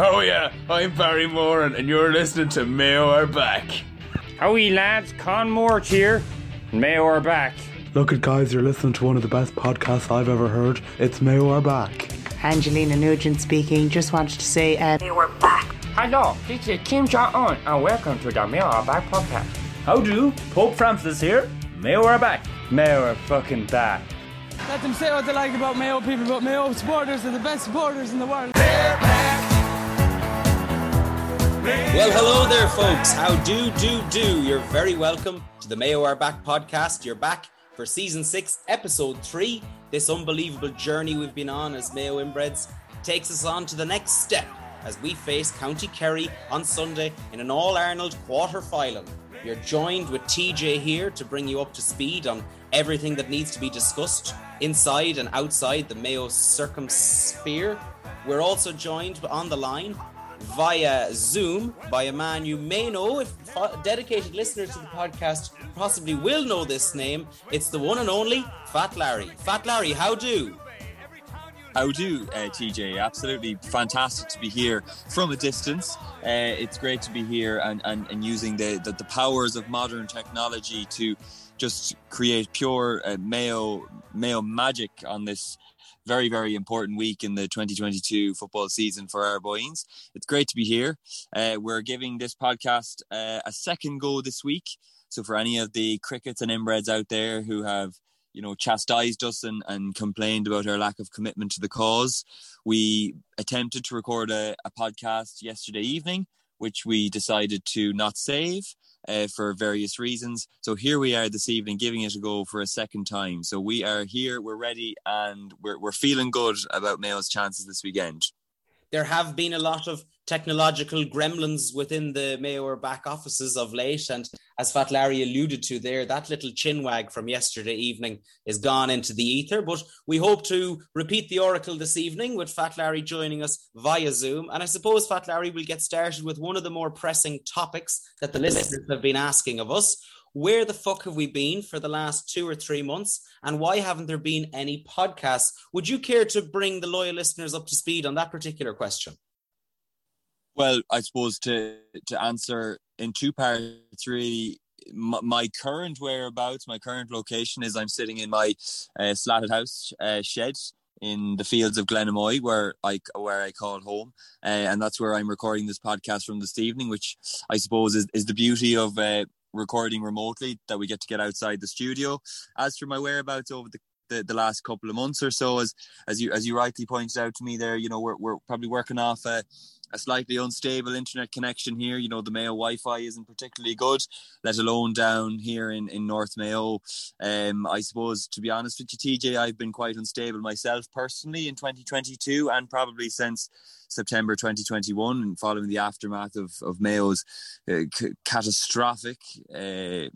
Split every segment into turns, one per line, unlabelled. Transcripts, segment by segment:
Oh yeah, I'm Barry Moran and you're listening to Mayo are back.
Howie lads, Con Moore here. Mayo are back.
Look at guys, you're listening to one of the best podcasts I've ever heard. It's Mayo are back.
Angelina Nugent speaking. Just wanted to say, uh,
Mayo are back.
Hello, this is Kim Jong Un, and welcome to the Mayo are back podcast.
How do? Pope Francis here. Mayo are back.
Mayo are fucking back.
Let them say what they like about Mayo people, but Mayo supporters are the best supporters in the world.
Well, hello there, folks. How do, do, do? You're very welcome to the Mayo Are Back podcast. You're back for season six, episode three. This unbelievable journey we've been on as Mayo inbreds takes us on to the next step as we face County Kerry on Sunday in an All Ireland quarter final. You're joined with TJ here to bring you up to speed on everything that needs to be discussed inside and outside the Mayo circumsphere. We're also joined on the line via Zoom by a man you may know if dedicated listeners to the podcast possibly will know this name. It's the one and only Fat Larry. Fat Larry, how do?
How do, uh, TJ? Absolutely fantastic to be here from a distance. Uh, it's great to be here and, and, and using the, the, the powers of modern technology to just create pure uh, Mayo Mayo magic on this very, very important week in the 2022 football season for our boys. It's great to be here. Uh, we're giving this podcast uh, a second go this week. So for any of the crickets and inbreds out there who have, you know, chastised us and, and complained about our lack of commitment to the cause, we attempted to record a, a podcast yesterday evening, which we decided to not save uh, for various reasons. So here we are this evening, giving it a go for a second time. So we are here, we're ready, and we're we're feeling good about Mayo's chances this weekend.
There have been a lot of technological gremlins within the Mayo back offices of late, and as Fat Larry alluded to there, that little chinwag from yesterday evening is gone into the ether. But we hope to repeat the oracle this evening with Fat Larry joining us via Zoom. And I suppose Fat Larry will get started with one of the more pressing topics that the listeners have been asking of us. Where the fuck have we been for the last two or three months? And why haven't there been any podcasts? Would you care to bring the loyal listeners up to speed on that particular question?
Well, I suppose to to answer in two parts, really. My, current whereabouts, my current location is I'm sitting in my uh, slatted house uh, shed in the fields of Glenamoy, where I where I call home, uh, and that's where I'm recording this podcast from this evening, which I suppose is, is the beauty of uh, recording remotely that we get to get outside the studio. As for my whereabouts over the the, the last couple of months or so, as as you as you rightly pointed out to me there, you know we're we're probably working off a, a slightly unstable internet connection here. You know the Mayo Wi-Fi isn't particularly good, let alone down here in in North Mayo. Um, I suppose to be honest with you, TJ, I've been quite unstable myself personally in 2022 and probably since September 2021, following the aftermath of of Mayo's uh, c- catastrophic. Uh,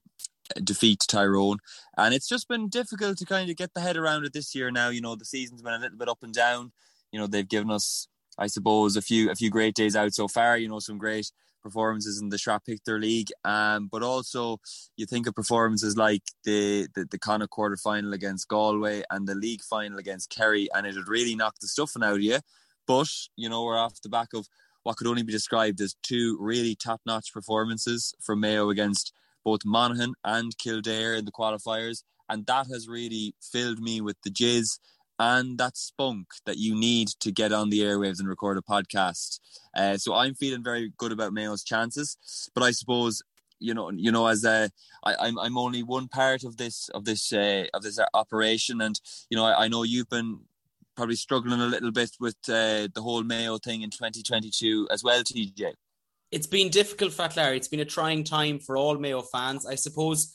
defeat to Tyrone. And it's just been difficult to kind of get the head around it this year now. You know, the season's been a little bit up and down. You know, they've given us, I suppose, a few a few great days out so far, you know, some great performances in the Pictor League. Um, but also you think of performances like the, the, the Connacht quarter final against Galway and the league final against Kerry, and it would really knock the stuffing out of you. But, you know, we're off the back of what could only be described as two really top notch performances from Mayo against both Monaghan and Kildare in the qualifiers. And that has really filled me with the jizz and that spunk that you need to get on the airwaves and record a podcast. Uh, so I'm feeling very good about Mayo's chances. But I suppose you know, you know, as a, I, I'm I'm only one part of this of this uh, of this operation, and you know, I, I know you've been probably struggling a little bit with uh, the whole Mayo thing in 2022 as well, TJ
it's been difficult, Fat Larry. It's been a trying time for all Mayo fans. I suppose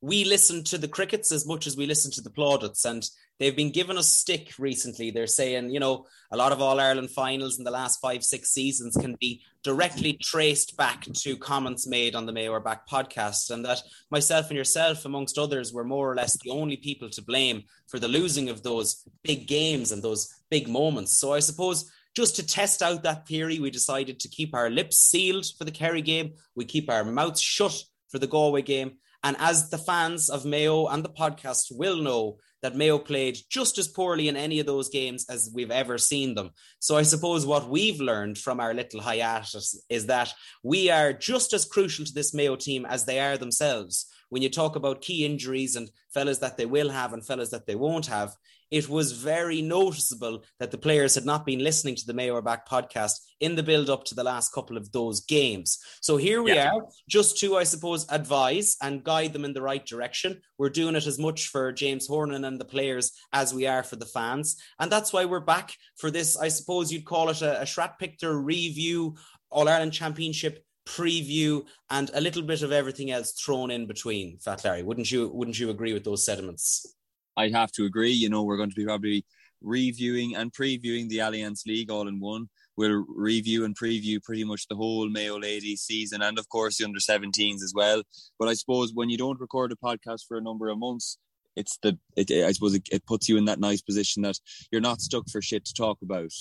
we listen to the crickets as much as we listen to the plaudits, and they've been giving us stick recently. They're saying, you know, a lot of All Ireland finals in the last five, six seasons can be directly traced back to comments made on the Mayo Back podcast, and that myself and yourself, amongst others, were more or less the only people to blame for the losing of those big games and those big moments. So I suppose just to test out that theory, we decided to keep our lips sealed for the Kerry game. We keep our mouths shut for the Galway game. And as the fans of Mayo and the podcast will know, that Mayo played just as poorly in any of those games as we've ever seen them. So I suppose what we've learned from our little hiatus is that we are just as crucial to this Mayo team as they are themselves. When you talk about key injuries and fellas that they will have and fellas that they won't have, it was very noticeable that the players had not been listening to the Mayo Are Back podcast in the build up to the last couple of those games. So here we yeah. are, just to, I suppose, advise and guide them in the right direction. We're doing it as much for James Horan and the players as we are for the fans. And that's why we're back for this, I suppose you'd call it a, a Shrat Pictor review, All Ireland Championship preview and a little bit of everything else thrown in between fat larry wouldn't you wouldn't you agree with those sentiments
I have to agree. You know, we're going to be probably reviewing and previewing the Allianz League all in one. We'll review and preview pretty much the whole Mayo Ladies season and, of course, the under 17s as well. But I suppose when you don't record a podcast for a number of months, it's the it, I suppose it, it, puts you in that nice position that you're not stuck for shit to talk about.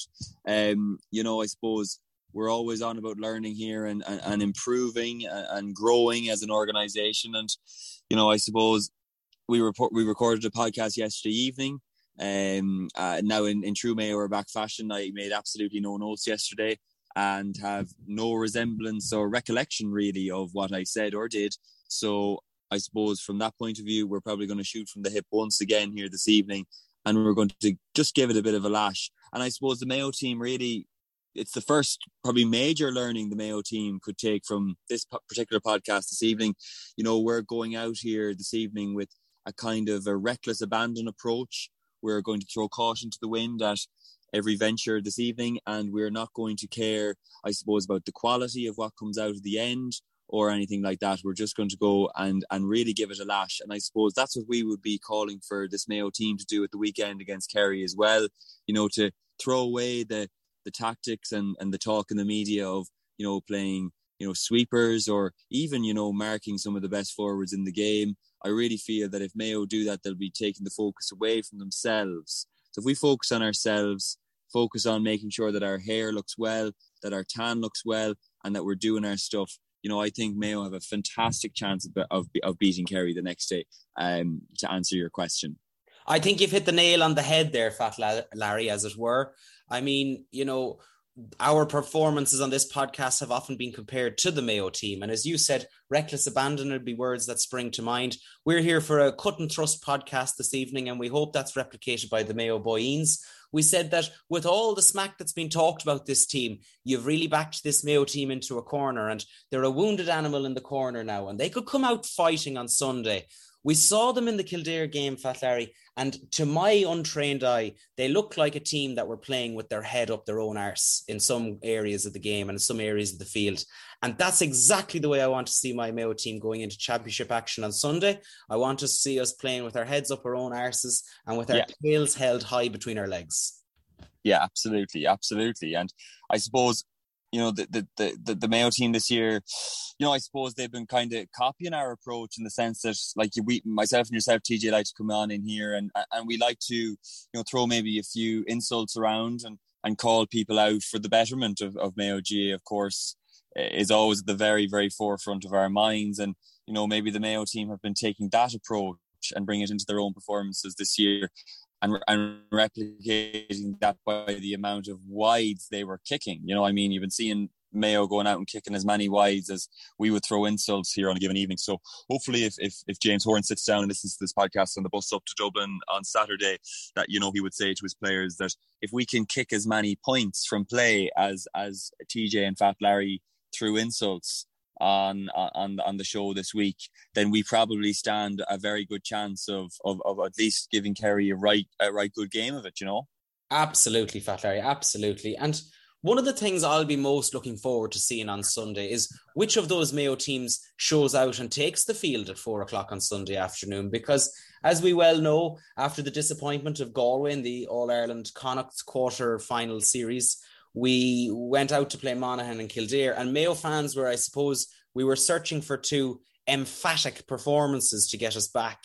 Um, you know, I suppose we're always on about learning here and, and, and improving and, and growing as an organization. And, you know, I suppose we report we recorded a podcast yesterday evening. Um, uh, now in, in true Mayo Back fashion, I made absolutely no notes yesterday and have no resemblance or recollection really of what I said or did. So I suppose from that point of view, we're probably going to shoot from the hip once again here this evening, and we're going to just give it a bit of a lash. And I suppose the Mayo team really, it's the first probably major learning the Mayo team could take from this particular podcast this evening. You know, we're going out here this evening with a kind of a reckless abandon approach. We're going to throw caution to the wind at every venture this evening, and we're not going to care, I suppose, about the quality of what comes out of the end or anything like that. We're just going to go and and really give it a lash. And I suppose that's what we would be calling for this Mayo team to do at the weekend against Kerry as well. You know, to throw away the the tactics and and the talk in the media of you know playing you know sweepers or even you know marking some of the best forwards in the game I really feel that if Mayo do that, they'll be taking the focus away from themselves. So if we focus on ourselves, focus on making sure that our hair looks well, that our tan looks well, and that we're doing our stuff, you know, I think Mayo have a fantastic chance of, of, of beating Kerry the next day. Um, to answer your question.
I think you've hit the nail on the head there, Fat Larry, as it were. I mean, you know, our performances on this podcast have often been compared to the Mayo team. And as you said, reckless abandon would be words that spring to mind. We're here for a cut and thrust podcast this evening, and we hope that's replicated by the Mayo Boyeens. We said that with all the smack that's been talked about this team, you've really backed this Mayo team into a corner, and they're a wounded animal in the corner now, and they could come out fighting on Sunday. We saw them in the Kildare game, Fat Larry, and to my untrained eye, they looked like a team that were playing with their head up their own arse in some areas of the game and in some areas of the field. And that's exactly the way I want to see my Mayo team going into championship action on Sunday. I want to see us playing with our heads up our own arses and with our yeah. tails held high between our legs.
Yeah, absolutely, absolutely. And I suppose you know the, the the the Mayo team this year, you know, I suppose they've been kind of copying our approach in the sense that like we myself and yourself, TJ, like to come on in here and and we like to you know throw maybe a few insults around and and call people out for the betterment of, of Mayo G, of course, is always at the very, very forefront of our minds. And, you know, maybe the Mayo team have been taking that approach and bring it into their own performances this year and, and replicating that by the amount of wides they were kicking. You know, I mean, you've been seeing Mayo going out and kicking as many wides as we would throw insults here on a given evening. So hopefully, if if, if James Horan sits down and listens to this podcast on the bus up to Dublin on Saturday, that you know he would say to his players that if we can kick as many points from play as as TJ and Fat Larry threw insults, on on on the show this week, then we probably stand a very good chance of of, of at least giving Kerry a right a right good game of it. You know.
Absolutely, Fat Larry. Absolutely, and. One of the things I'll be most looking forward to seeing on Sunday is which of those Mayo teams shows out and takes the field at four o'clock on Sunday afternoon. Because, as we well know, after the disappointment of Galway in the All Ireland Connacht quarter final series, we went out to play Monaghan and Kildare, and Mayo fans were, I suppose, we were searching for two emphatic performances to get us back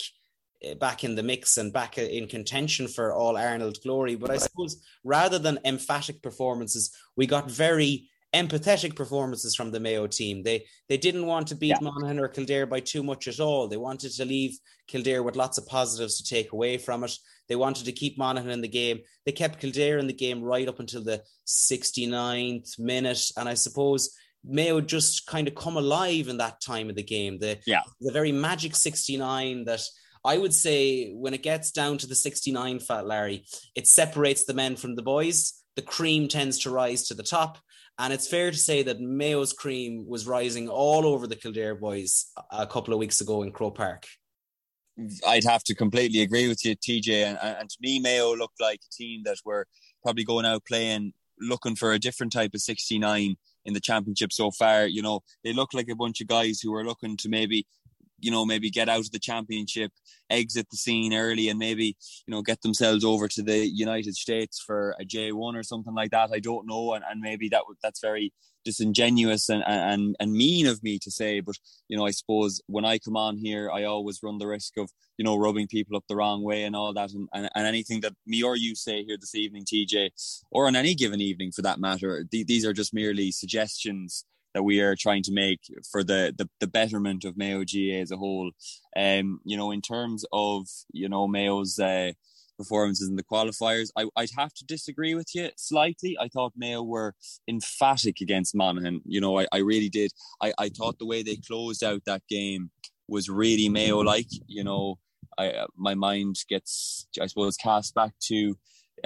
eh, back in the mix and back in contention for all Arnold glory. But I suppose rather than emphatic performances, we got very empathetic performances from the Mayo team. They they didn't want to beat yeah. Monaghan or Kildare by too much at all. They wanted to leave Kildare with lots of positives to take away from it. They wanted to keep Monaghan in the game. They kept Kildare in the game right up until the 69th minute. And I suppose Mayo just kind of come alive in that time of the game. The,
yeah.
the very magic 69 that I would say when it gets down to the 69 fat Larry, it separates the men from the boys. The cream tends to rise to the top. And it's fair to say that Mayo's cream was rising all over the Kildare boys a couple of weeks ago in Croke Park.
I'd have to completely agree with you, TJ. And, and to me, Mayo looked like a team that were probably going out playing, looking for a different type of 69 in the championship so far. You know, they look like a bunch of guys who are looking to maybe you know, maybe get out of the championship, exit the scene early, and maybe, you know, get themselves over to the United States for a J1 or something like that. I don't know. And, and maybe that that's very disingenuous and, and, and mean of me to say. But, you know, I suppose when I come on here, I always run the risk of, you know, rubbing people up the wrong way and all that. And, and, and anything that me or you say here this evening, TJ, or on any given evening for that matter, th- these are just merely suggestions that we are trying to make for the, the, the betterment of Mayo GAA as a whole. Um, you know, in terms of, you know, Mayo's uh, performances in the qualifiers, I, I'd have to disagree with you slightly. I thought Mayo were emphatic against Monaghan. You know, I, I really did. I, I thought the way they closed out that game was really Mayo like. You know, I, my mind gets, I suppose, cast back to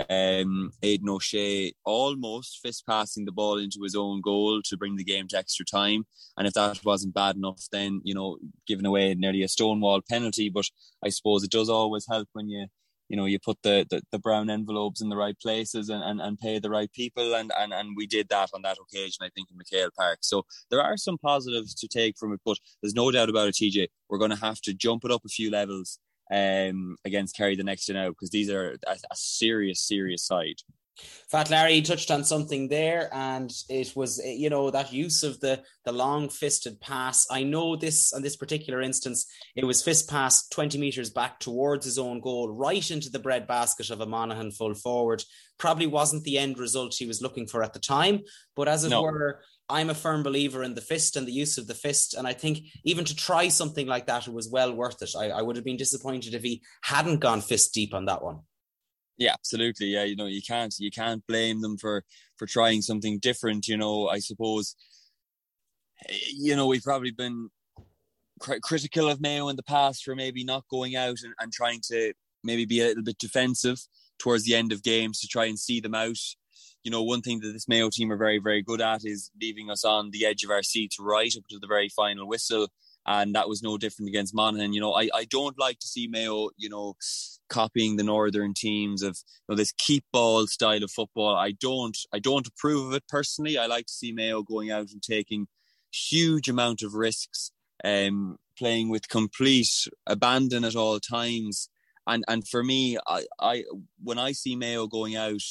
um, Aidan O'Shea almost fist passing the ball into his own goal to bring the game to extra time. And if that wasn't bad enough, then, you know, giving away nearly a stonewall penalty. But I suppose it does always help when you, you know, you put the, the, the brown envelopes in the right places and, and, and pay the right people. And, and, and we did that on that occasion, I think, in MacHale Park. So there are some positives to take from it, but there's no doubt about it, TJ. We're going to have to jump it up a few levels um, against Kerry the next day out because these are a, a, serious, serious side.
Fat Larry touched on something there, and it was you know that use of the the long fisted pass. I know this on this particular instance, it was fist pass twenty meters back towards his own goal, right into the bread basket of a Monaghan full forward. Probably wasn't the end result he was looking for at the time, but as it no. were, I'm a firm believer in the fist and the use of the fist. And I think even to try something like that, it was well worth it. I, I would have been disappointed if he hadn't gone fist deep on that one.
Yeah, absolutely. Yeah, you know, you can't you can't blame them for for trying something different. You know, I suppose. You know, we've probably been critical of Mayo in the past for maybe not going out and, and trying to maybe be a little bit defensive towards the end of games to try and see them out you know, one thing that this Mayo team are very, very good at is leaving us on the edge of our seats right up to the very final whistle. And that was no different against Monaghan. You know, I, I don't like to see Mayo, you know, copying the northern teams of you know, this keep ball style of football. I don't I don't approve of it personally. I like to see Mayo going out and taking huge amount of risks, um, playing with complete abandon at all times. And and for me, I, I when I see Mayo going out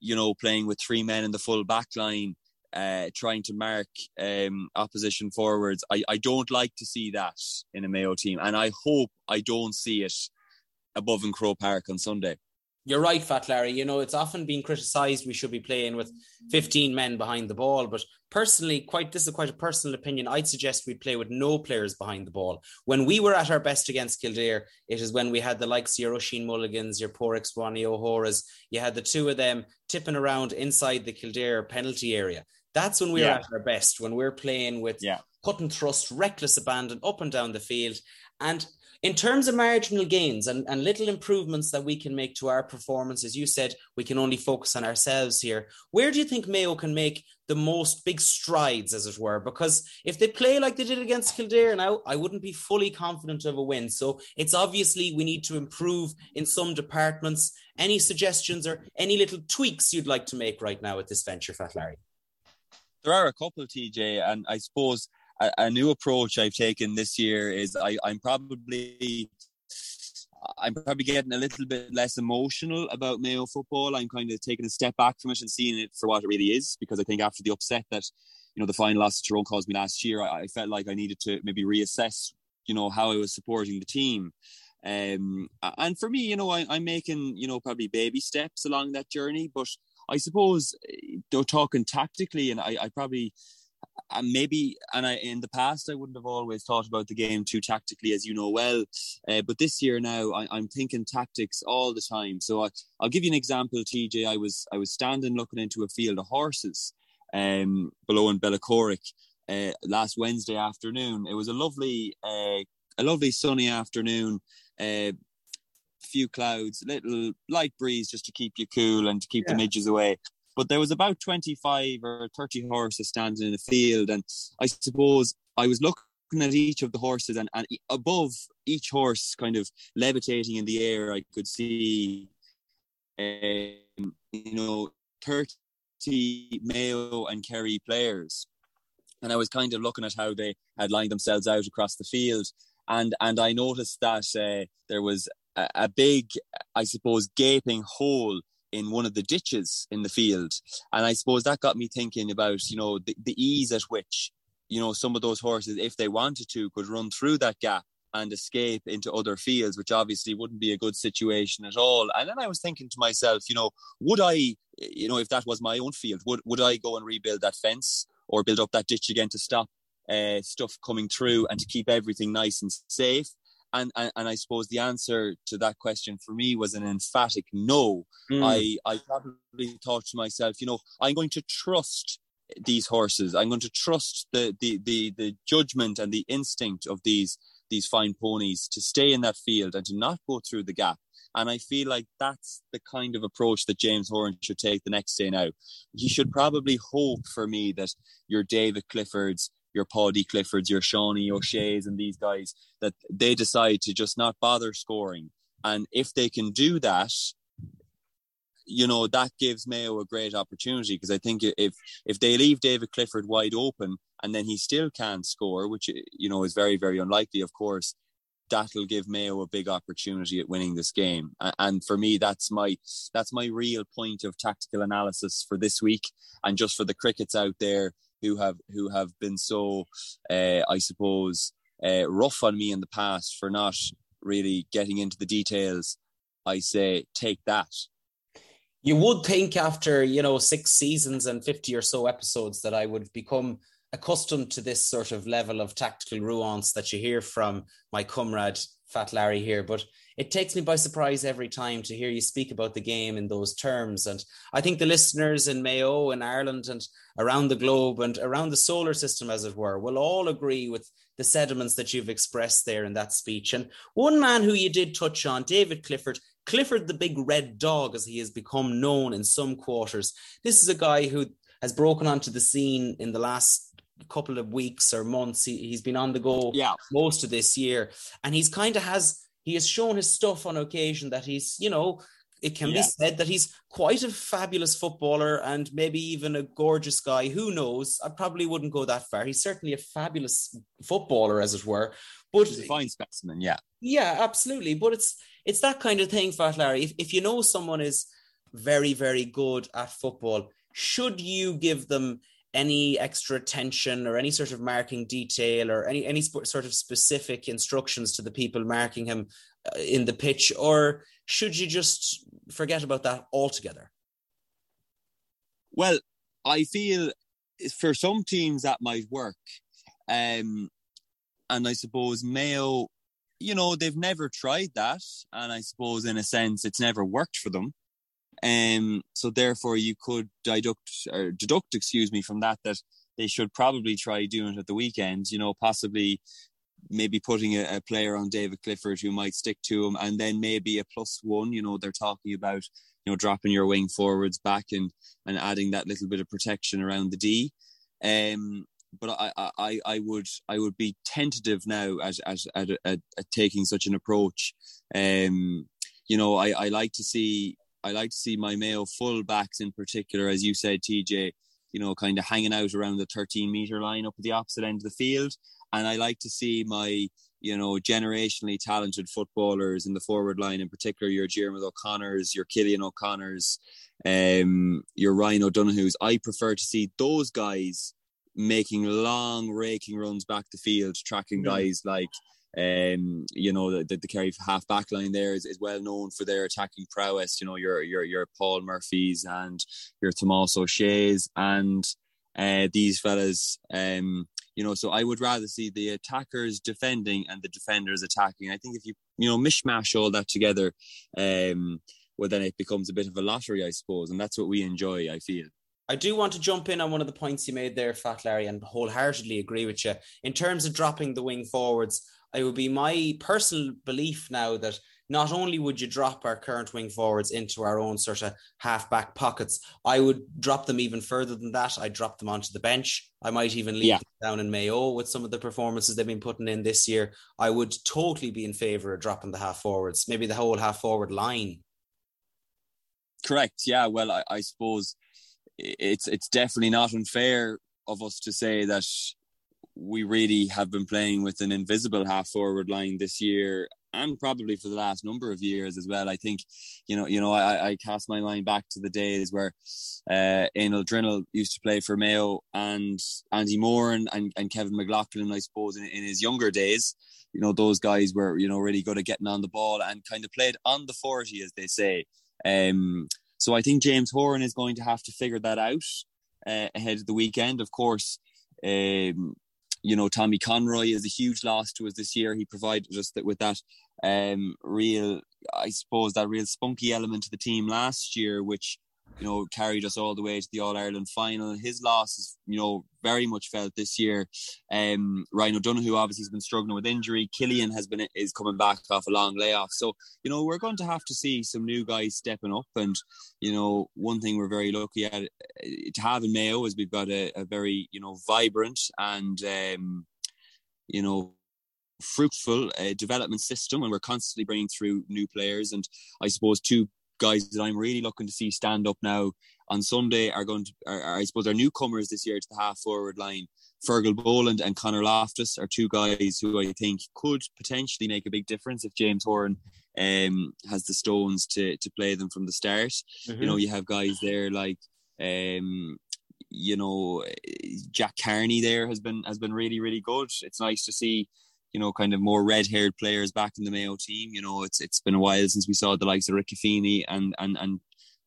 you know, playing with three men in the full back line, uh, trying to mark um, opposition forwards. I, I don't like to see that in a Mayo team, and I hope I don't see it above in Croke Park on Sunday.
You're right, Fat Larry. You know, it's often been criticised we should be playing with 15 men behind the ball. But personally, quite this is quite a personal opinion. I'd suggest we play with no players behind the ball. When we were at our best against Kildare, it is when we had the likes of your Oisin Mulligans, your Pádraig Spáinní O'Horas. You had the two of them tipping around inside the Kildare penalty area. That's when we yeah. are at our best, when we're playing with
yeah.
cut and thrust, reckless abandon up and down the field. And in terms of marginal gains and, and little improvements that we can make to our performance, as you said, we can only focus on ourselves here. Where do you think Mayo can make the most big strides, as it were? Because if they play like they did against Kildare now, I wouldn't be fully confident of a win. So it's obviously we need to improve in some departments. Any suggestions or any little tweaks you'd like to make right now at this venture, Fat Larry?
There are a couple, TJ, and I suppose a, a new approach I've taken this year is I, I'm probably I'm probably getting a little bit less emotional about Mayo football. I'm kind of taking a step back from it and seeing it for what it really is, because I think after the upset that, you know, the final loss to Tyrone caused me last year, I, I, felt like I needed to maybe reassess, you know, how I was supporting the team. Um, and for me, you know, I, I'm making, you know, probably baby steps along that journey, but I suppose they're talking tactically, and I, I probably and maybe and I in the past I wouldn't have always thought about the game too tactically as you know well. Uh, but this year now I, am thinking tactics all the time. So I, will give you an example TJ I was I was standing looking into a field of horses um, below in Bellacorrick uh, last Wednesday afternoon. It was a lovely uh, a lovely sunny afternoon uh, few clouds little light breeze just to keep you cool and to keep yeah. the midges away but there was about 25 or 30 horses standing in the field. And I suppose I was looking at each of the horses and, and above each horse kind of levitating in the air, I could see, um, you know, 30 Mayo and Kerry players. And I was kind of looking at how they had lined themselves out across the field. And, and I noticed that uh, there was a, a big, I suppose, gaping hole in one of the ditches in the field. And I suppose that got me thinking about, you know, the, the ease at which, you know, some of those horses, if they wanted to, could run through that gap and escape into other fields, which obviously wouldn't be a good situation at all. And then I was thinking to myself, you know, would I, you know, if that was my own field, would, would I go and rebuild that fence or build up that ditch again to stop uh, stuff coming through and to keep everything nice and safe? And, and, and I suppose the answer to that question for me was an emphatic no. Mm. I I probably thought to myself, you know, I'm going to trust these horses. I'm going to trust the the the, the judgment and the instinct of these these fine ponies to stay in that field and to not go through the gap. And I feel like that's the kind of approach that James Horan should take the next day now. He should probably hope for me that your David Cliffords, your Paudie Cliffords, your Seanie O'Shea's, and these guys that they decide to just not bother scoring. And if they can do that, you know that gives Mayo a great opportunity because I think if if they leave David Clifford wide open and then he still can't score, which uh, you know is very very unlikely, of course, that'll give Mayo a big opportunity at winning this game. And for me, that's my that's my real point of tactical analysis for this week, and just for the crickets out there who have who have been so, uh, I suppose, uh, rough on me in the past for not really getting into the details. I say take that.
You would think after you know six seasons and fifty or so episodes that I would become accustomed to this sort of level of tactical nuance that you hear from my comrade Fat Larry here, but it takes me by surprise every time to hear you speak about the game in those terms. And I think the listeners in Mayo and Ireland and around the globe and around the solar system, as it were, will all agree with the sentiments that you've expressed there in that speech. And one man who you did touch on, David Clifford, Clifford the big red dog, as he has become known in some quarters. This is a guy who has broken onto the scene in the last couple of weeks or months. He, has been on the go
yeah.
most of this year, and he's kind of has he has shown his stuff on occasion that he's, you know, it can yeah. be said that he's quite a fabulous footballer and maybe even a gorgeous guy. Who knows? I probably wouldn't go that far. He's certainly a fabulous footballer, as it were. But
he's a fine specimen, yeah.
Yeah, absolutely. But it's it's that kind of thing, Fat Larry. If if you know someone is very, very good at football, should you give them any extra attention or any sort of marking detail or any any sp- sort of specific instructions to the people marking him uh, in the pitch or should you just forget about that altogether?
Well i feel for some teams that might work um and i suppose mayo you know they've never tried that and i suppose in a sense it's never worked for them um, so therefore, you could deduct or deduct, excuse me, from that that they should probably try doing it at the weekend. You know, possibly maybe putting a, a, player on David Clifford who might stick to him, and then maybe a plus one. You know, they're talking about you know dropping your wing forwards back and and adding that little bit of protection around the D. Um, but I, I, I would I would be tentative now at at, at, at, at taking such an approach. Um, you know, I, I like to see I like to see my Mayo full backs in particular, as you said, TJ, you know, kind of hanging out around the 13 meter line up at the opposite end of the field. And I like to see my, you know, generationally talented footballers in the forward line, in particular your Diarmuid O'Connors, your Cillian O'Connors, um, your Ryan O'Donoghue's. I prefer to see those guys making long raking runs back the field, tracking guys like Um, you know, the, the Kerry half back line there is, is well known for their attacking prowess. You know, your your your Paul Murphy's and your Tomas O'Shea's and uh, these fellas. Um, you know, so I would rather see the attackers defending and the defenders attacking. I think if you you know mishmash all that together, um, well then it becomes a bit of a lottery, I suppose, and that's what we enjoy. I feel.
I do want to jump in on one of the points you made there, Fat Larry, and wholeheartedly agree with you. In terms of dropping the wing forwards, it would be my personal belief now that not only would you drop our current wing forwards into our own sort of half back pockets, I would drop them even further than that. I'd drop them onto the bench. I might even leave yeah. them down in Mayo with some of the performances they've been putting in this year. I would totally be in favour of dropping the half forwards, maybe the whole half forward line.
Correct. Yeah. Well, I, I suppose it's it's definitely not unfair of us to say that we really have been playing with an invisible half forward line this year and probably for the last number of years as well. I think, you know, you know, I, I cast my mind back to the days where uh Einil Drinnell used to play for Mayo and Andy Moore and, and, and Kevin McLoughlin, I suppose, in, in his younger days. You know, those guys were, you know, really good at getting on the ball and kind of played on the 40, as they say. Um, so I think James Horan is going to have to figure that out uh, ahead of the weekend. Of course, um, you know, Tommy Conroy is a huge loss to us this year. He provided us that with that um, real, I suppose, that real spunky element to the team last year, which you know, carried us all the way to the All Ireland final. His loss is, you know, very much felt this year. Um, Ryan O'Donoghue obviously has been struggling with injury. Cillian has been is coming back off a long layoff. So, you know, we're going to have to see some new guys stepping up. And, you know, one thing we're very lucky at uh, to have in Mayo is we've got a, a very, you know, vibrant and, um, you know, fruitful uh, development system and we're constantly bringing through new players and I suppose two guys that I'm really looking to see stand up now on Sunday are going to, are, are, I suppose, are newcomers this year to the half forward line. Fergal Boland and Conor Loftus are two guys who I think could potentially make a big difference if James Horan um, has the stones to to play them from the start. Mm-hmm. You know, you have guys there like um, you know Jack Carney there has been has been really really good. It's nice to see you know, kind of more red-haired players back in the Mayo team. You know, it's it's been a while since we saw the likes of Ricky Feeney and and and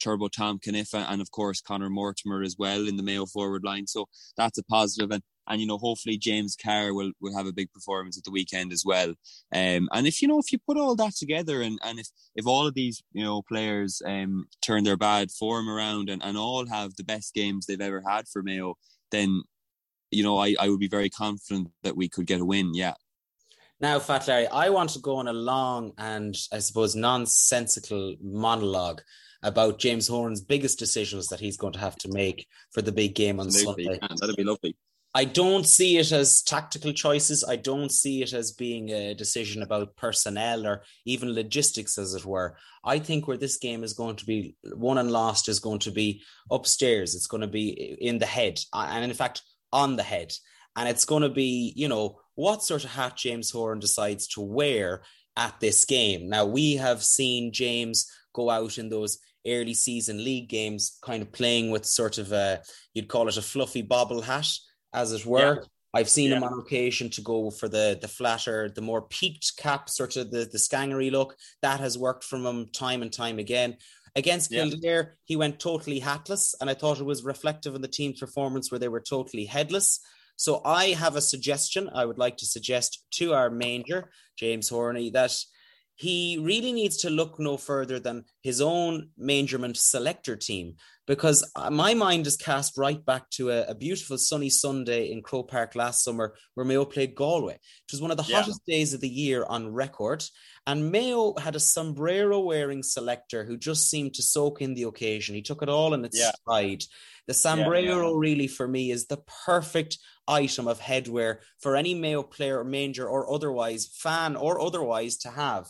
Turbo Tom Cunniffe and of course Conor Mortimer as well in the Mayo forward line. So that's a positive and and you know hopefully James Carr will will have a big performance at the weekend as well. Um, and if you know if you put all that together and and if if all of these you know players um turn their bad form around and and all have the best games they've ever had for Mayo, then you know I I would be very confident that we could get a win. Yeah.
Now, Fat Larry, I want to go on a long and I suppose nonsensical monologue about James Horan's biggest decisions that he's going to have to make for the big game on Absolutely. Sunday.
That'd be lovely.
I don't see it as tactical choices. I don't see it as being a decision about personnel or even logistics, as it were. I think where this game is going to be won and lost is going to be upstairs. It's going to be in the head, and in fact, on the head. And it's going to be, you know, what sort of hat James Horan decides to wear at this game. Now, we have seen James go out in those early season league games, kind of playing with sort of a, you'd call it a fluffy bobble hat, as it were. Yeah. I've seen yeah. him on occasion to go for the the flatter, the more peaked cap, sort of the, the scangery look. That has worked from him time and time again. Against yeah. Kildare, he went totally hatless, and I thought it was reflective of the team's performance where they were totally headless. So I have a suggestion I would like to suggest to our manger, James Horney, that he really needs to look no further than his own mangerment selector team because uh, my mind is cast right back to a, a, beautiful sunny Sunday in Croke Park last summer where Mayo played Galway. It was one of the yeah. hottest days of the year on record. And Mayo had a sombrero wearing selector who just seemed to soak in the occasion. He took it all in its yeah. stride. The sombrero, yeah, really, for me, is the perfect item of headwear for any Mayo player or manger or otherwise, fan or otherwise, to have.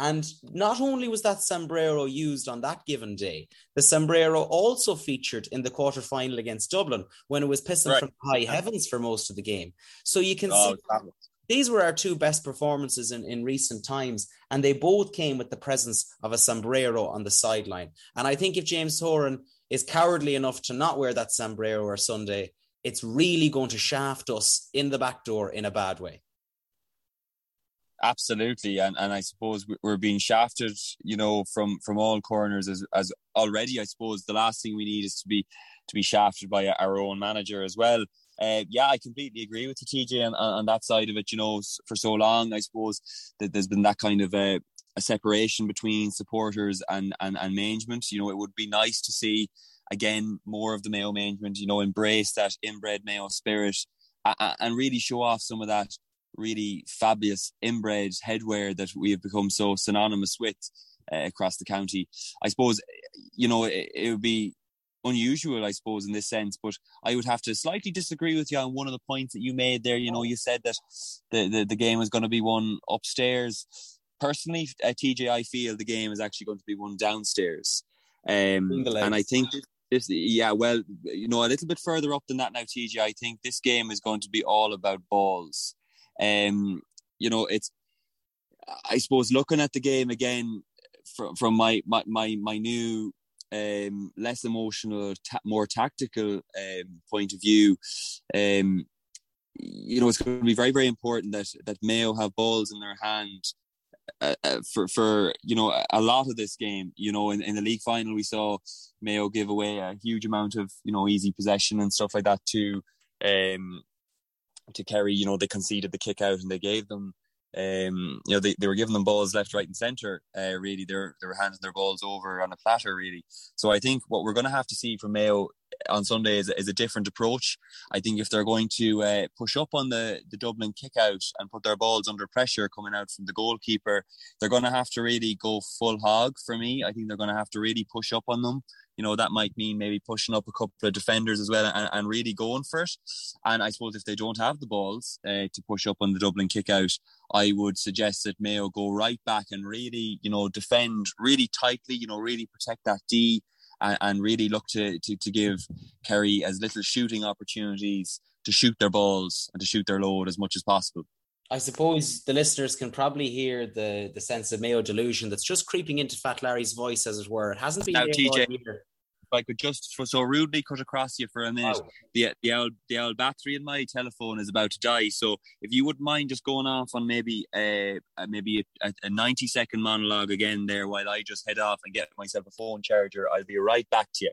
And not only was that sombrero used on that given day, the sombrero also featured in the quarter final against Dublin when it was pissing right. from high heavens for most of the game. So you can oh, see these were our two best performances in, in recent times, and they both came with the presence of a sombrero on the sideline. And I think if James Horan is cowardly enough to not wear that sombrero or Sunday, it's really going to shaft us in the back door in a bad way.
Absolutely, and and I suppose we're being shafted, you know, from from all corners as as already. I suppose the last thing we need is to be to be shafted by our own manager as well. Uh, yeah, I completely agree with the TJ on, on that side of it. You know, for so long, I suppose that there's been that kind of a, a separation between supporters and, and and management. You know, it would be nice to see again more of the Mayo management. You know, embrace that inbred Mayo spirit and really show off some of that really fabulous inbred headwear that we have become so synonymous with uh, across the county. I suppose, you know, it, it, would be unusual, I suppose, in this sense, but I would have to slightly disagree with you on one of the points that you made there. You know, you said that the, the, the game is going to be won upstairs. Personally, uh, TJ, I feel the game is actually going to be won downstairs. Um, and I think this, yeah, well, you know, a little bit further up than that now, TJ. I think this game is going to be all about balls. Um, you know, it's I suppose looking at the game again from from my my my, my new um, less emotional, ta- more tactical um, point of view. Um, you know, it's going to be very, very important that that Mayo have balls in their hand uh, uh, for for you know a lot of this game. You know, in, in the league final, we saw Mayo give away a huge amount of you know easy possession and stuff like that to um, to Kerry. You know, they conceded the kick out and they gave them. Um, you know, they, they were giving them balls left, right, and centre. Uh, really, they were, they were handing their balls over on a platter. Really, so I think what we're going to have to see from Mayo on Sunday is, is a different approach. I think if they're going to uh, push up on the, the Dublin kick out and put their balls under pressure coming out from the goalkeeper, they're going to have to really go full hog for me. I think they're going to have to really push up on them you know, that might mean maybe pushing up a couple of defenders as well and, and really going for it. And I suppose if they don't have the balls uh, to push up on the Dublin kick out, I would suggest that Mayo go right back and really, you know, defend really tightly, you know, really protect that D and, and really look to, to, to give Kerry as little shooting opportunities to shoot their balls and to shoot their load as much as possible.
I suppose the listeners can probably hear the the sense of Mayo delusion that's just creeping into Fat Larry's voice, as it were. It hasn't been
now, TJ. I could just so rudely cut across you for a minute, oh. the the old the old battery in my telephone is about to die. So if you wouldn't mind just going off on maybe uh, uh, a, a maybe a, a, ninety second monologue again there while I just head off and get myself a phone charger, I'll be right back to you.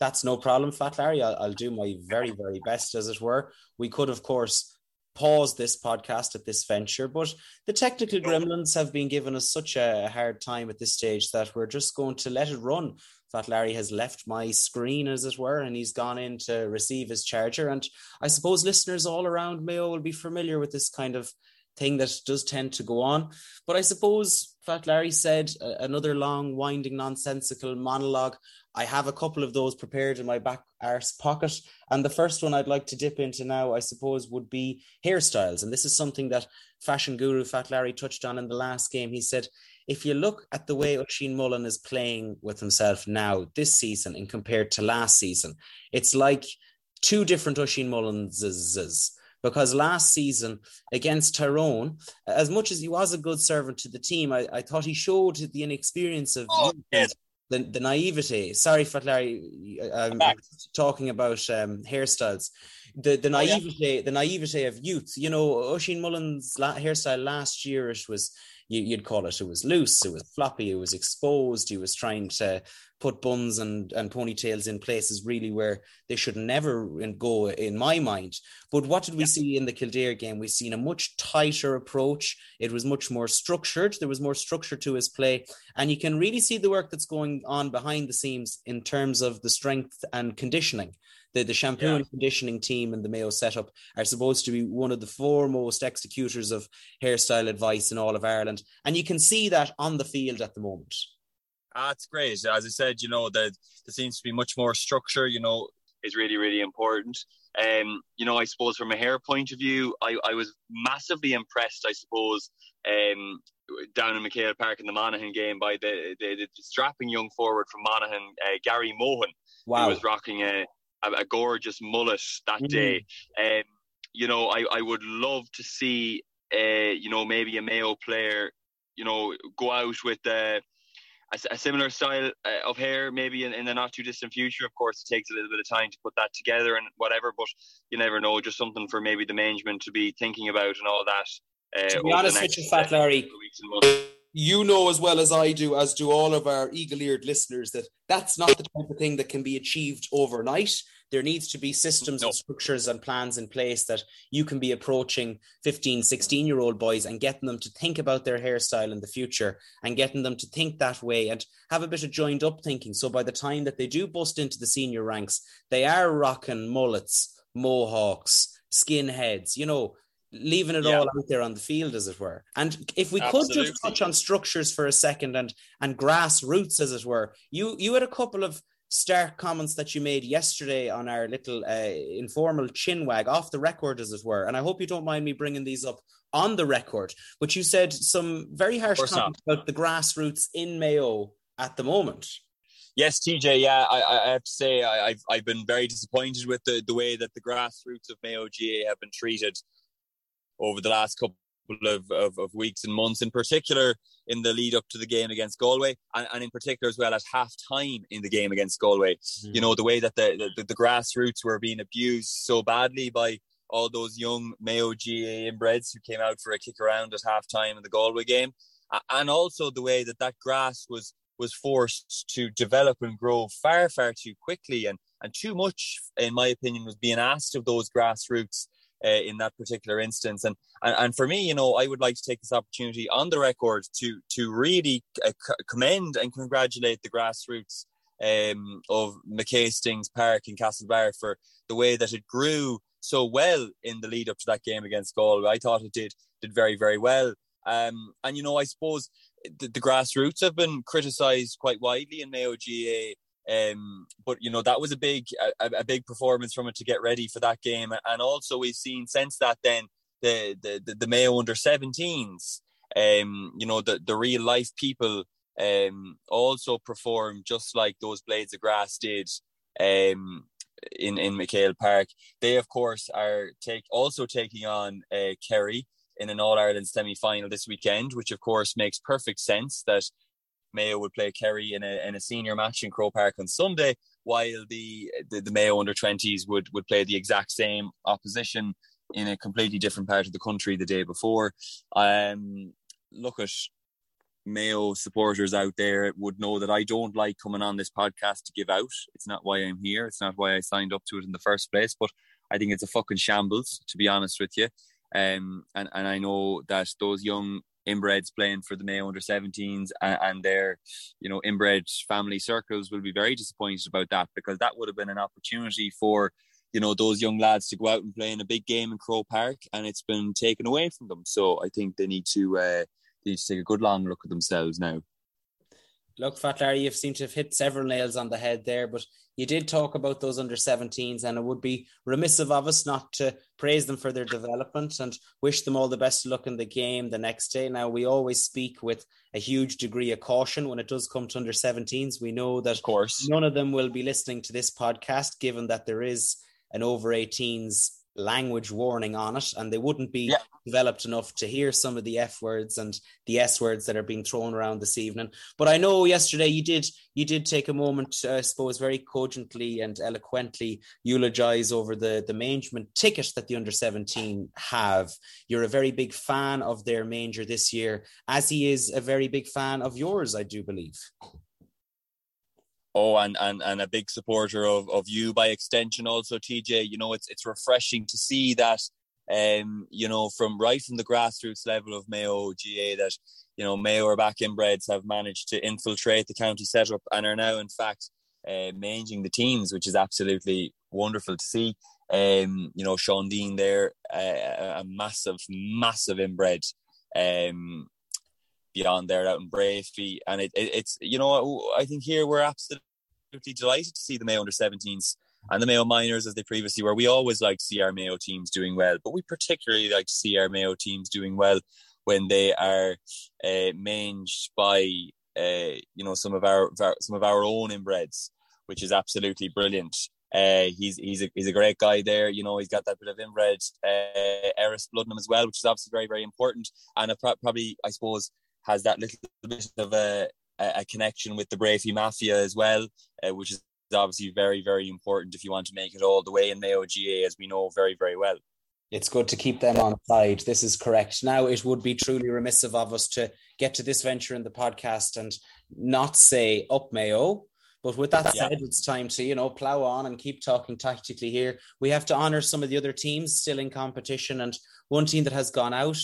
That's no problem, Fat Larry. I'll, I'll do my very very best, as it were. We could, of course pause this podcast at this venture. But the technical gremlins have been giving us such a hard time at this stage that we're just going to let it run. Fat Larry has left my screen, as it were, and he's gone in to receive his charger. And I suppose listeners all around Mayo will be familiar with this kind of thing that does tend to go on. But I suppose Fat Larry said uh, another long, winding, nonsensical monologue. I have a couple of those prepared in my back arse pocket. And the first one I'd like to dip into now, I suppose, would be hairstyles. And this is something that fashion guru Fat Larry touched on in the last game. He said, if you look at the way Oisín Mullin is playing with himself now this season and compared to last season, it's like two different Oisín Mullinses because last season against Tyrone, as much as he was a good servant to the team, I, I thought he showed the inexperience of oh, the, the naivety. Sorry, Fat Larry, I'm talking about um, hairstyles. The the naivety, oh, yeah. the naivety of youth. You know, Oisín Mullin's la- hairstyle last year it was you, would call it it was loose, it was floppy, it was exposed. He was trying to put buns and, and ponytails in places really where they should never go, in my mind. But what did we yeah. see in the Kildare game? We've seen a much tighter approach. It was much more structured. There was more structure to his play, and you can really see the work that's going on behind the scenes in terms of the strength and conditioning the, the shampoo yeah. and conditioning team and the Mayo setup are supposed to be one of the foremost executors of hairstyle advice in all of Ireland. And you can see that on the field at the moment.
Ah, it's great. As I said, you know, there, there seems to be much more structure, you know, is really, really important. Um, you know, I suppose from a hair point of view, I, I was massively impressed, I suppose, um, down in MacHale Park in the Monaghan game by the, the, the strapping young forward from Monaghan, uh, Gary Mohan, wow. who was rocking a, a, a gorgeous mullet that mm. day. Um, you know, I, I would love to see, uh, you know, maybe a Mayo player, you know, go out with uh, a, a similar style uh, of hair, maybe in, in the not too distant future. Of course, it takes a little bit of time to put that together and whatever, but you never know. Just something for maybe the management to be thinking about and all that. Uh,
to be honest with you, Fat Larry, you know as well as I do, as do all of our eagle eared listeners, that that's not the type of thing that can be achieved overnight. There needs to be systems no. and structures and plans in place that you can be approaching 15, 16 year old boys and getting them to think about their hairstyle in the future and getting them to think that way and have a bit of joined up thinking. So by the time that they do bust into the senior ranks, they are rocking mullets, mohawks, skinheads, you know, leaving it yeah. all out there on the field, as it were. And if we Absolutely. could just touch on structures for a second and and grassroots, as it were, you you had a couple of stark comments that you made yesterday on our little uh, informal chinwag off the record, as it were. And I hope you don't mind me bringing these up on the record. But you said some very harsh comments not. about the grassroots in Mayo at the moment.
Yes, TJ. Yeah, I, I have to say I, have I've been very disappointed with the, the way that the grassroots of Mayo GAA have been treated over the last couple of, of, of, weeks and months, in particular in the lead up to the game against Galway, and, and in particular as well at half time in the game against Galway. Mm. You know, the way that the, the, the, grassroots were being abused so badly by all those young Mayo GAA inbreds who came out for a kick around at half time in the Galway game, and also the way that that grass was was forced to develop and grow far, far too quickly and, and too much, in my opinion, was being asked of those grassroots uh, in that particular instance. And, and and for me, you know, I would like to take this opportunity on the record to to really uh, commend and congratulate the grassroots um, of McHastings Park in Castlebar for the way that it grew so well in the lead up to that game against Galway. I thought it did did very very well. Um, and you know, I suppose the, the grassroots have been criticised quite widely in Mayo GAA um, but you know that was a big a, a, big performance from it to get ready for that game, and also we've seen since that then the the the, Mayo under 17s, um, you know the the real life people um also perform just like those blades of grass did um in in MacHale Park. They of course are take also taking on uh, Kerry in an All Ireland semi final this weekend, which of course makes perfect sense that Mayo would play Kerry in a, in a senior match in Croke Park on Sunday, while the, the, the Mayo under 20s would, would play the exact same opposition in a completely different part of the country the day before. Um, look at Mayo supporters out there would know that I don't like coming on this podcast to give out. It's not why I'm here. It's not why I signed up to it in the first place. But I think it's a fucking shambles, to be honest with you. Um, and, and I know that those young inbreds playing for the Mayo under 17s and, and, their, you know, inbred family circles will be very disappointed about that because that would have been an opportunity for, you know, those young lads to go out and play in a big game in Croke Park and it's been taken away from them. So I think they need to, uh, they need to take a good long look at themselves now.
Look, Fat Larry, you've seemed to have hit several nails on the head there, but you did talk about those under 17s, and it would be remiss of us not to praise them for their development and wish them all the best luck in the game the next day. Now, we always speak with a huge degree of caution when it does come to under 17s. We know that
of course
none of them will be listening to this podcast, given that there is an over 18s language warning on it, and they wouldn't be yeah. developed enough to hear some of the F words and the S words that are being thrown around this evening. But I know yesterday you did you did take a moment, uh, I suppose, very cogently and eloquently eulogize over the the management ticket that the under seventeen have. You're a very big fan of their manger this year, as he is a very big fan of yours, I do believe.
Oh, and, and, and a big supporter of, of you by extension also, TJ. You know, it's it's refreshing to see that um, you know, from right from the grassroots level of Mayo GAA that, you know, Mayo or back inbreds have managed to infiltrate the county setup and are now in fact uh, managing the teams, which is absolutely wonderful to see. Um, you know, Sean Dean there, uh, a massive, massive inbred. Um, beyond there out in Breaffy. And it, it, it's, you know, I think here we're absolutely delighted to see the Mayo under 17s and the Mayo minors as they previously were. We always like to see our Mayo teams doing well, but we particularly like to see our Mayo teams doing well when they are uh, managed by, uh, you know, some of our, some of our own inbreds, which is absolutely brilliant. Uh, he's he's a, he's a great guy there. You know, he's got that bit of inbred uh, Erris blood in him as well, which is obviously very very important. And probably, I suppose, has that little bit of a, a connection with the Breaffy Mafia as well, uh, which is obviously very, very important if you want to make it all the way in Mayo GAA, as we know very, very well.
It's good to keep them on side. This is correct. Now, it would be truly remissive of us to get to this venture in the podcast and not say up Mayo. But with that said, it's time to, you know, plow on and keep talking tactically here. We have to honour some of the other teams still in competition. And one team that has gone out,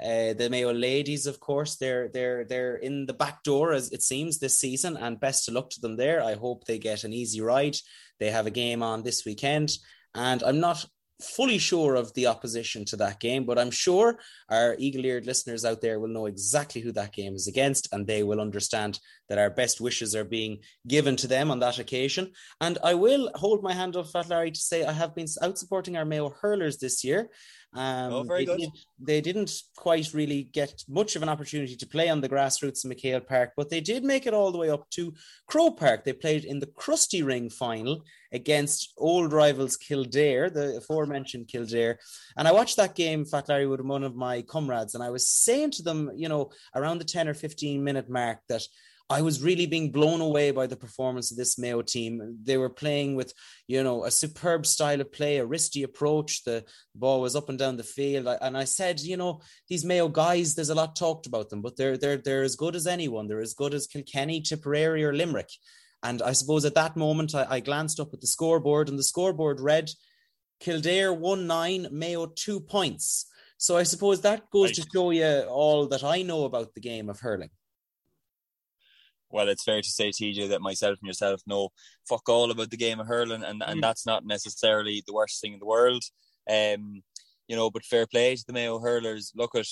uh, the Mayo ladies, of course, they're they're they're in the back door as it seems this season, and best of luck to them there. I hope they get an easy ride. They have a game on this weekend, and I'm not fully sure of the opposition to that game, but I'm sure our eagle eared listeners out there will know exactly who that game is against and they will understand that our best wishes are being given to them on that occasion. And I will hold my hand up, Fat Larry, to say I have been out supporting our Mayo hurlers this year. Um,
oh, very
they
good.
Did, they didn't quite really get much of an opportunity to play on the grassroots in MacHale Park, but they did make it all the way up to Croke Park. They played in the Christy Ring final against old rivals Kildare, the aforementioned Kildare. And I watched that game, Fat Larry, with one of my comrades, and I was saying to them, you know, around the 10 or 15 minute mark that I was really being blown away by the performance of this Mayo team. They were playing with, you know, a superb style of play, a risky approach. The ball was up and down the field, and I said, you know, these Mayo guys, there's a lot talked about them, but they're they're they're as good as anyone. They're as good as Kilkenny, Tipperary, or Limerick. And I suppose at that moment, I, I glanced up at the scoreboard, and the scoreboard read Kildare one nine, Mayo two points. So I suppose that goes right. to show you all that I know about the game of hurling
well, it's fair to say, TJ, that myself and yourself know fuck all about the game of hurling, and, and mm. that's not necessarily the worst thing in the world. Um, you know, but fair play to the Mayo hurlers. Look at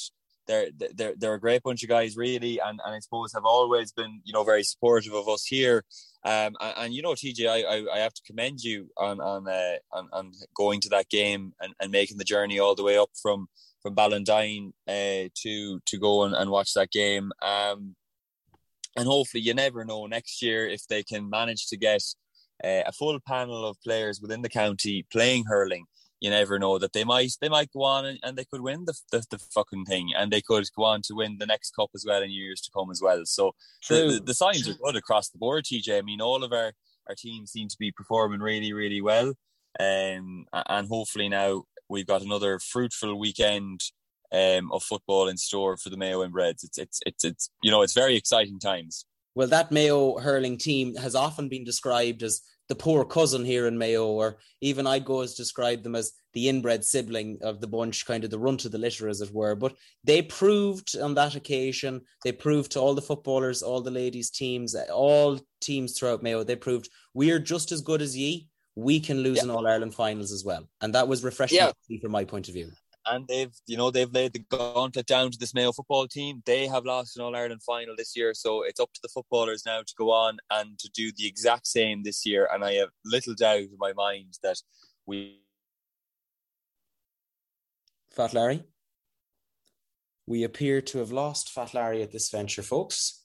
they're they're they're a great bunch of guys, really, and, and I suppose have always been you know very supportive of us here. Um, and, and you know, TJ, I, I, I have to commend you on on, uh, on on going to that game and, and making the journey all the way up from from Ballantyne uh, to to go and, and watch that game. Um, and hopefully you never know next year if they can manage to get uh, a full panel of players within the county playing hurling. You never know that they might they might go on and, and they could win the, the, the fucking thing and they could go on to win the next cup as well in years to come as well. So the, the, the, signs are good across the board tj i mean all of our our teams seem to be performing really really well. Um, and hopefully now we've got another fruitful weekend um, of football in store for the Mayo inbreds. It's it's it's it's you know it's very exciting times.
Well, that Mayo hurling team has often been described as the poor cousin here in Mayo, or even I'd go as describe them as the inbred sibling of the bunch, kind of the runt of the litter, as it were. But they proved on that occasion, they proved to all the footballers, all the ladies' teams, all teams throughout Mayo, they proved we're just as good as ye. We can lose yeah. in All Ireland finals as well. And that was refreshing yeah. from my point of view
and they've you know they've laid the gauntlet down to this Mayo football team. They have lost an All Ireland final this year, so it's up to the footballers now to go on and to do the exact same this year. And I have little doubt in my mind that we.
Fat Larry, we appear to have lost Fat Larry at this venture, folks,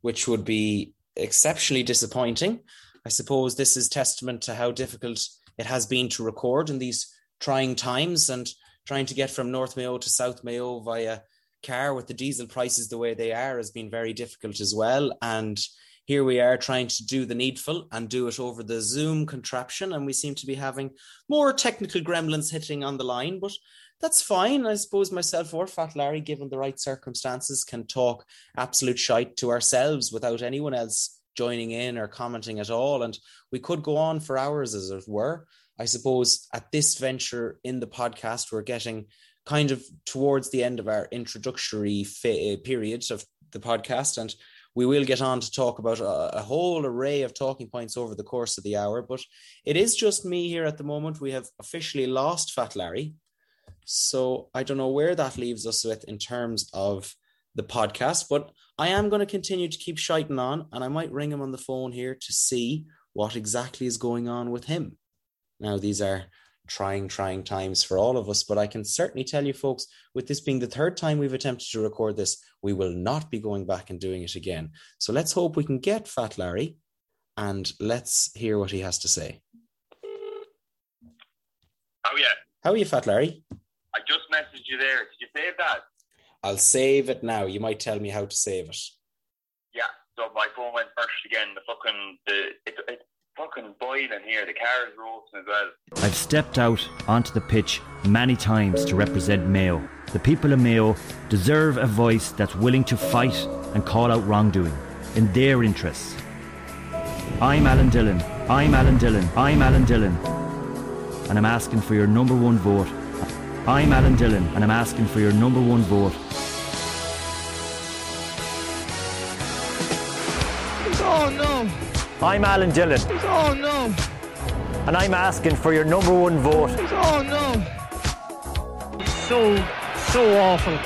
which would be exceptionally disappointing. I suppose this is testament to how difficult it has been to record in these trying times and trying to get from North Mayo to South Mayo via car with the diesel prices the way they are has been very difficult as well. And here we are trying to do the needful and do it over the Zoom contraption. And we seem to be having more technical gremlins hitting on the line, but that's fine. I suppose myself or Fat Larry, given the right circumstances, can talk absolute shite to ourselves without anyone else joining in or commenting at all. And we could go on for hours, as it were. I suppose at this venture in the podcast, we're getting kind of towards the end of our introductory fa- eh, period of the podcast. And we will get on to talk about a, a, whole array of talking points over the course of the hour. But it is just me here at the moment. We have officially lost Fat Larry. So I don't know where that leaves us with in terms of the podcast, but I am going to continue to keep shiting on and I might ring him on the phone here to see what exactly is going on with him. Now, these are trying, trying times for all of us, but I can certainly tell you, folks, with this being the third time we've attempted to record this, we will not be going back and doing it again. So let's hope we can get Fat Larry and let's hear what he has to say.
How are you?
How are you, Fat Larry?
I just messaged you there. Did you save that?
I'll save it now. You might tell me how to save it.
Yeah. So my phone went first again. The fucking the it, it fucking boiling here. The car is roasting as well.
I've stepped out onto the pitch many times to represent Mayo. The people of Mayo deserve a voice that's willing to fight and call out wrongdoing in their interests. I'm Alan Dillon. I'm Alan Dillon. I'm Alan Dillon. And I'm asking for your number one vote. I'm Alan Dillon, and I'm asking for your number one vote.
Oh no!
I'm Alan Dillon,
Oh no!
and I'm asking for your number one vote.
Oh no! So, so awful.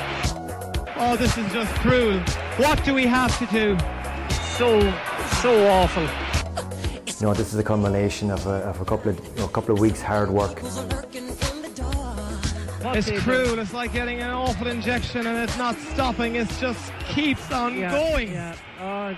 Oh, this is just cruel. What do we have to do? So, so awful.
You know, this is a culmination of a, of a couple of you know, couple of weeks hard work.
It's cruel. It's like getting an awful injection and it's not stopping. It just keeps on going.
Oh,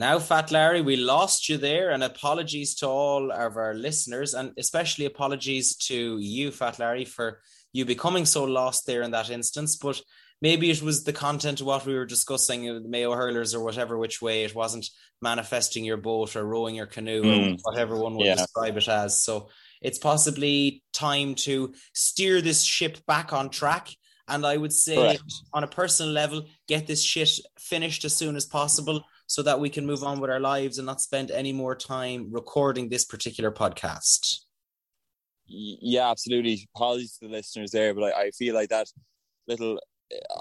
Now, Fat Larry, we lost you there, and apologies to all of our listeners, and especially apologies to you, Fat Larry, for you becoming so lost there in that instance. But maybe it was the content of what we were discussing, uh, the Mayo hurlers or whatever which way it wasn't manifesting your boat or rowing your canoe or
Mm.
whatever one would
Yeah.
describe it as. So it's possibly time to steer this ship back on track. And I would say,
Correct.
on a personal level, get this shit finished as soon as possible so that we can move on with our lives and not spend any more time recording this particular podcast.
Yeah, absolutely. Apologies to the listeners there, but I, I feel like that little,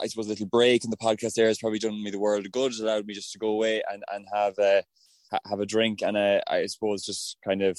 I suppose, little break in the podcast there has probably done me the world of good. It allowed me just to go away and and have a have a drink and a, I suppose just kind of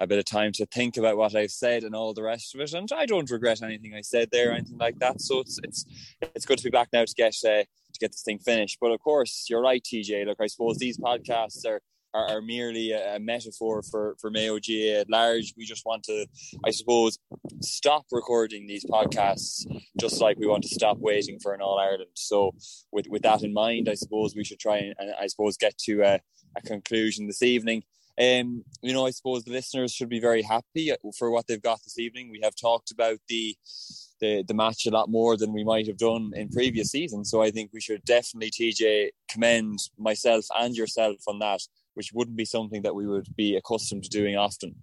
a bit of time to think about what I've said and all the rest of it. And I don't regret anything I said there or anything like that. So it's it's it's good to be back now to get uh, to get this thing finished. But of course, you're right, TJ. Look, I suppose these podcasts are are, are merely a, a metaphor for for Mayo GAA at large. We just want to, I suppose, stop recording these podcasts, just like we want to stop waiting for an All Ireland. So, with with that in mind, I suppose we should try and, and I suppose get to a, a conclusion this evening. Um, you know, I suppose the listeners should be very happy for what they've got this evening. We have talked about the the, the match a lot more than we might have done in previous seasons. So I think we should definitely, TJ, commend myself and yourself on that, which wouldn't be something that we would be accustomed to doing often.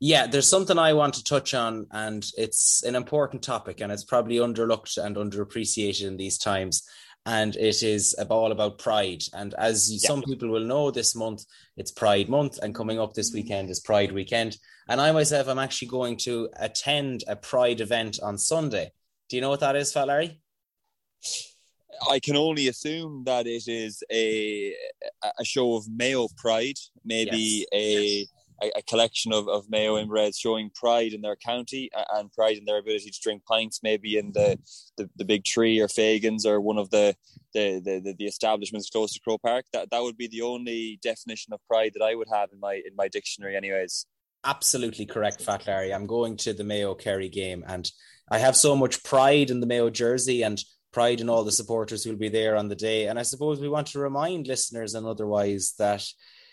Yeah, there's something I want to touch on, and it's an important topic, and it's probably underlooked and underappreciated in these times. And it is all about pride. And as
Yeah.
some people will know, this month it's Pride Month, and coming up this weekend is Pride Weekend. And I myself am actually going to attend a Pride event on Sunday. Do you know what that is, Fat Larry?
I can only assume that it is a a show of male pride, maybe
Yes,
a, a a collection of, of Mayo inbreds showing pride in their county and pride in their ability to drink pints, maybe in the, the, the big tree or Fagans or one of the the, the, the, establishments close to Croke Park. That that would be the only definition of pride that I would have in my in my dictionary, anyways.
Absolutely correct, Fat Larry. I'm going to the Mayo Kerry game, and I have so much pride in the Mayo jersey and pride in all the supporters who'll be there on the day. And I suppose we want to remind listeners and otherwise that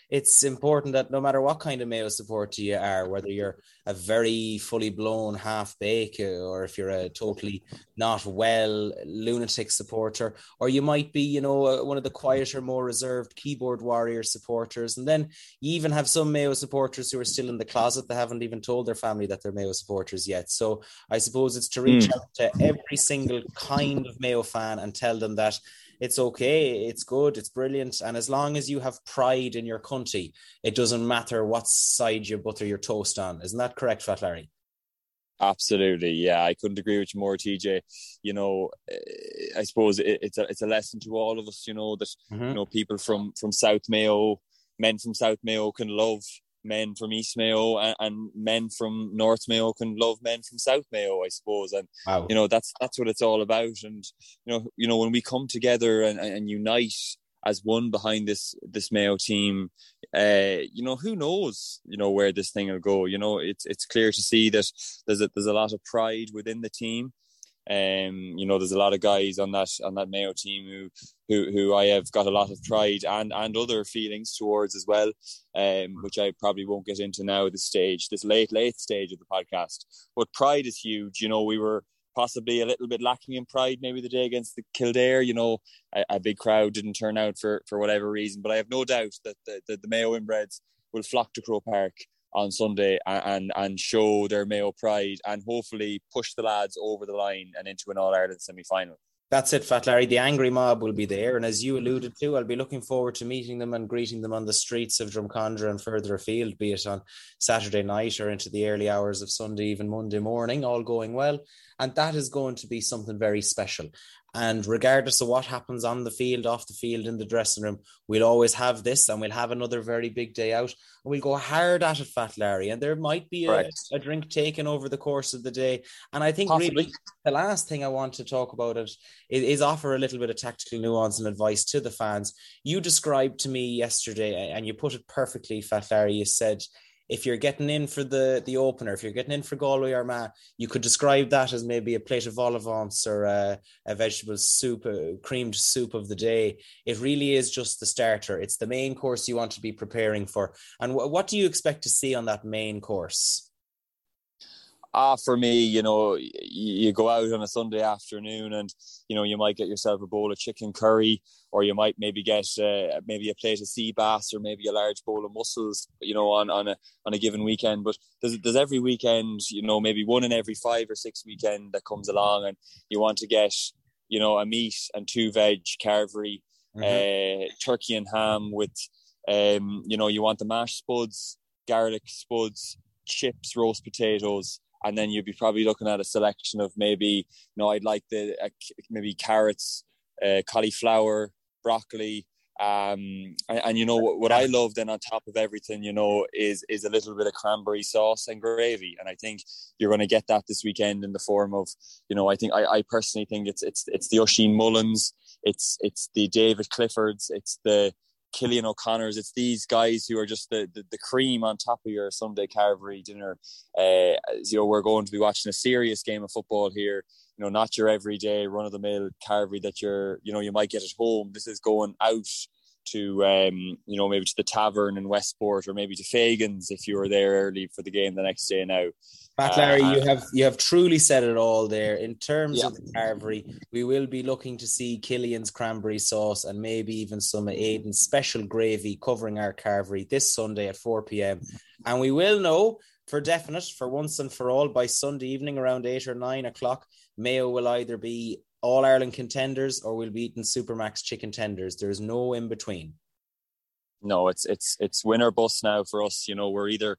it's important that no matter what kind of Mayo supporter you are, whether you're a very fully blown half bake or if you're a totally not well lunatic supporter, or you might be, you know, uh, one of the quieter, more reserved keyboard warrior supporters. And then you even have some Mayo supporters who are still in the closet that haven't even told their family that they're Mayo supporters yet. So I suppose it's to reach out to every single kind of Mayo fan and tell them that it's okay, it's good, it's brilliant. And as long as you have pride in your country, it doesn't matter what side you butter your toast on. Isn't that correct, Fat Larry?
Absolutely, yeah, I couldn't agree with you more, TJ. You know, eh, I suppose it's a it's a lesson to all of us. You know that you know people from from South Mayo, men from South Mayo can love men from East Mayo, and, and men from North Mayo can love men from South Mayo. I suppose, and
Wow.
you know that's that's what it's all about. And you know, you know when we come together and, and unite as one behind this this Mayo team, uh, you know who knows, you know where this thing will go. You know, it's it's clear to see that there's a, there's a lot of pride within the team. Um, you know, there's a lot of guys on that on that Mayo team who who who I have got a lot of pride and and other feelings towards as well, um, which I probably won't get into now at this stage, this late late stage of the podcast. But pride is huge. You know, we were possibly a little bit lacking in pride maybe the day against the Kildare. You know, a, a big crowd didn't turn out for for whatever reason, but I have no doubt that the, the, the Mayo inbreds will flock to Croke Park on Sunday and, and, and show their Mayo pride and hopefully push the lads over the line and into an All Ireland semi final.
That's it, Fat Larry. The angry mob will be there. And as you alluded to, I'll be looking forward to meeting them and greeting them on the streets of Drumcondra and further afield, be it on Saturday night or into the early hours of Sunday, even Monday morning, all going well. And that is going to be something very special. And regardless of what happens on the field, off the field, in the dressing room, we'll always have this and we'll have another very big day out. And we'll go hard at it, Fat Larry. And there might be a, a drink taken over the course of the day. And I think Possibly. really the last thing I want to talk about it is, is offer a little bit of tactical nuance and advice to the fans. You described to me yesterday, and you put it perfectly, Fat Larry. You said if you're getting in for the the opener, if you're getting in for Galway Armagh, you could describe that as maybe a plate of au or a, a vegetable soup, a creamed soup of the day. It really is just the starter. It's the main course you want to be preparing for. And w- what do you expect to see on that main course?
Ah, for me, you know, you, go out on a Sunday afternoon and, you know, you might get yourself a bowl of chicken curry, or you might maybe get uh, maybe a plate of sea bass, or maybe a large bowl of mussels, you know, on, on a on a given weekend. But there's, there's every weekend, you know, maybe one in every five or six weekend that comes along, and you want to get, you know, a meat and two veg carvery, mm-hmm. uh, turkey and ham with, um, you know, you want the mashed spuds, garlic spuds, chips, roast potatoes and then you'd be probably looking at a selection of maybe you know I'd like the uh, maybe carrots, uh, cauliflower, broccoli, um, and, and, you know what, what I love then on top of everything, you know, is is a little bit of cranberry sauce and gravy, and I think you're going to get that this weekend in the form of, you know, I think I, I personally think it's it's it's the Oisín Mullins, it's it's the David Cliffords, it's the Cillian O'Connors. It's these guys who are just the, the, the cream on top of your Sunday carvery dinner. Uh, you know, we're going to be watching a serious game of football here. You know, not your everyday run of the mill carvery that you're, you know, you might get at home. This is going out to um, you know maybe to the tavern in Westport or maybe to Fagan's if you were there early for the game the next day now.
Fat Larry, uh, you have you have truly said it all there. In terms yeah. of the carvery, we will be looking to see Cillian's cranberry sauce and maybe even some Aidan's special gravy covering our carvery this Sunday at 4 p.m. And we will know for definite, for once and for all, by Sunday evening around eight or nine o'clock, Mayo will either be all Ireland contenders or we'll be eating Supermac's chicken tenders. There's no in between.
No, it's it's it's winner bus now for us. You know, we're either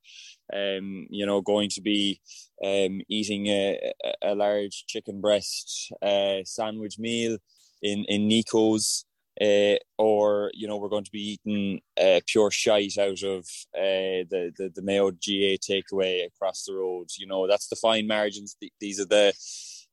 um, you know, going to be um, eating a, a large chicken breast uh, sandwich meal in in Nico's, uh, or you know, we're going to be eating uh, pure shite out of uh, the, the the Mayo GAA takeaway across the road. You know, that's the fine margins. These are the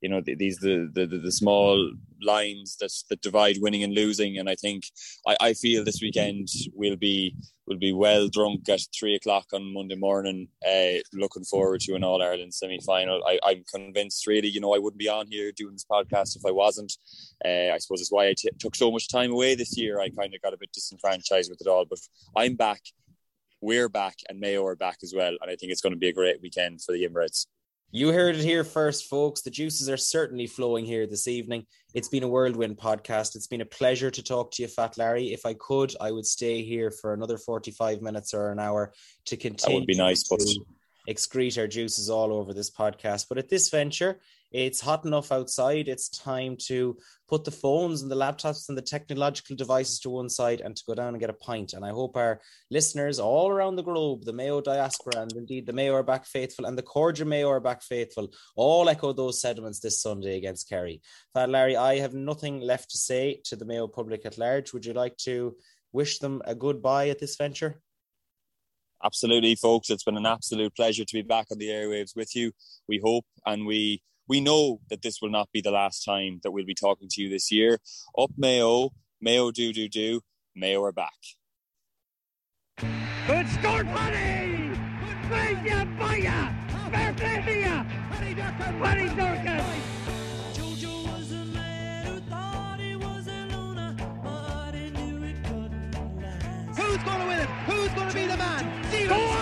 you know these the, the the small lines that that divide winning and losing. And i think i, I feel this weekend will be will be well drunk at three o'clock on monday morning uh, looking forward to an all-ireland semi-final. I, i'm convinced really you know i wouldn't be on here doing this podcast if i wasn't. Uh, i suppose it's why I t- took so much time away this year. I kind of got a bit disenfranchised with it all but i'm back. We're back and mayo are back as well. And i think it's going to be a great weekend for the Imreds.
You heard it here first, folks. The juices are certainly flowing here this evening. It's been a whirlwind podcast. It's been a pleasure to talk to you, Fat Larry. If I could, I would stay here for another 45 minutes or an hour to continue.
That would be nice, but
excrete our juices all over this podcast. But at this venture, it's hot enough outside. It's time to put the phones and the laptops and the technological devices to one side and to go down and get a pint. And I hope our listeners all around the globe, the Mayo diaspora, and indeed the Mayo are back faithful and the Corja Mayo are back faithful, all echo those sentiments this Sunday against Kerry. Fat Larry, I have nothing left to say to the Mayo public at large. Would you like to wish them a goodbye at this venture?
Absolutely, folks. It's been an absolute pleasure to be back on the airwaves with you. We hope and we we know that this will not be the last time that we'll be talking to you this year. Up Mayo, Mayo do do do, Mayo are back.
Good start, honey! Good play, ya, fire! Fair play to ya! Honey Durkin! Honey Durkin! Who's going to win it? Who's going to be the man? Go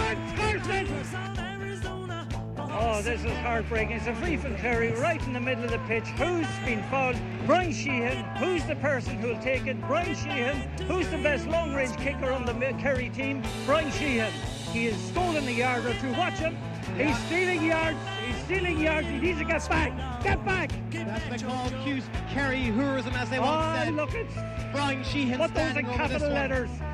Oh,
this is heartbreaking. It's a free from Kerry right in the middle of the pitch. Who's been fouled? Brian Sheehan. Who's the person who'll take it? Brian Sheehan. Who's the best long range kicker on the Kerry team? Brian Sheehan. He has stolen a yard or two. Watch him. He's stealing yards. He's stealing yards. He needs to get back. Get back.
That's the call. Cuse Kerry Hoorism as they once
Oh,
said.
look at
Brian Sheehan
Put those in
standing over this
capital
one.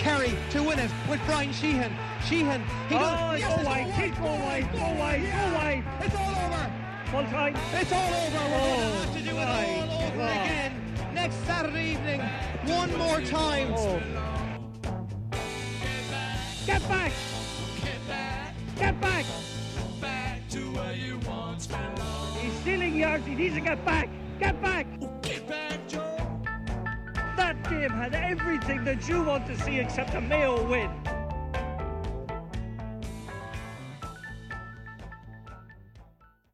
Kerry to win it with Brian Sheehan. Sheehan. He
Oh,
does.
go
it's
wide, keep go wide, go wide, go wide.
It's all over.
Full time.
It's all over. We're going to have to do it all over
God.
again next Saturday evening. One more time.
Oh. Get back. Get back. He's stealing yards. He needs to get back. Get back. That game had everything that you want to see except a Mayo win.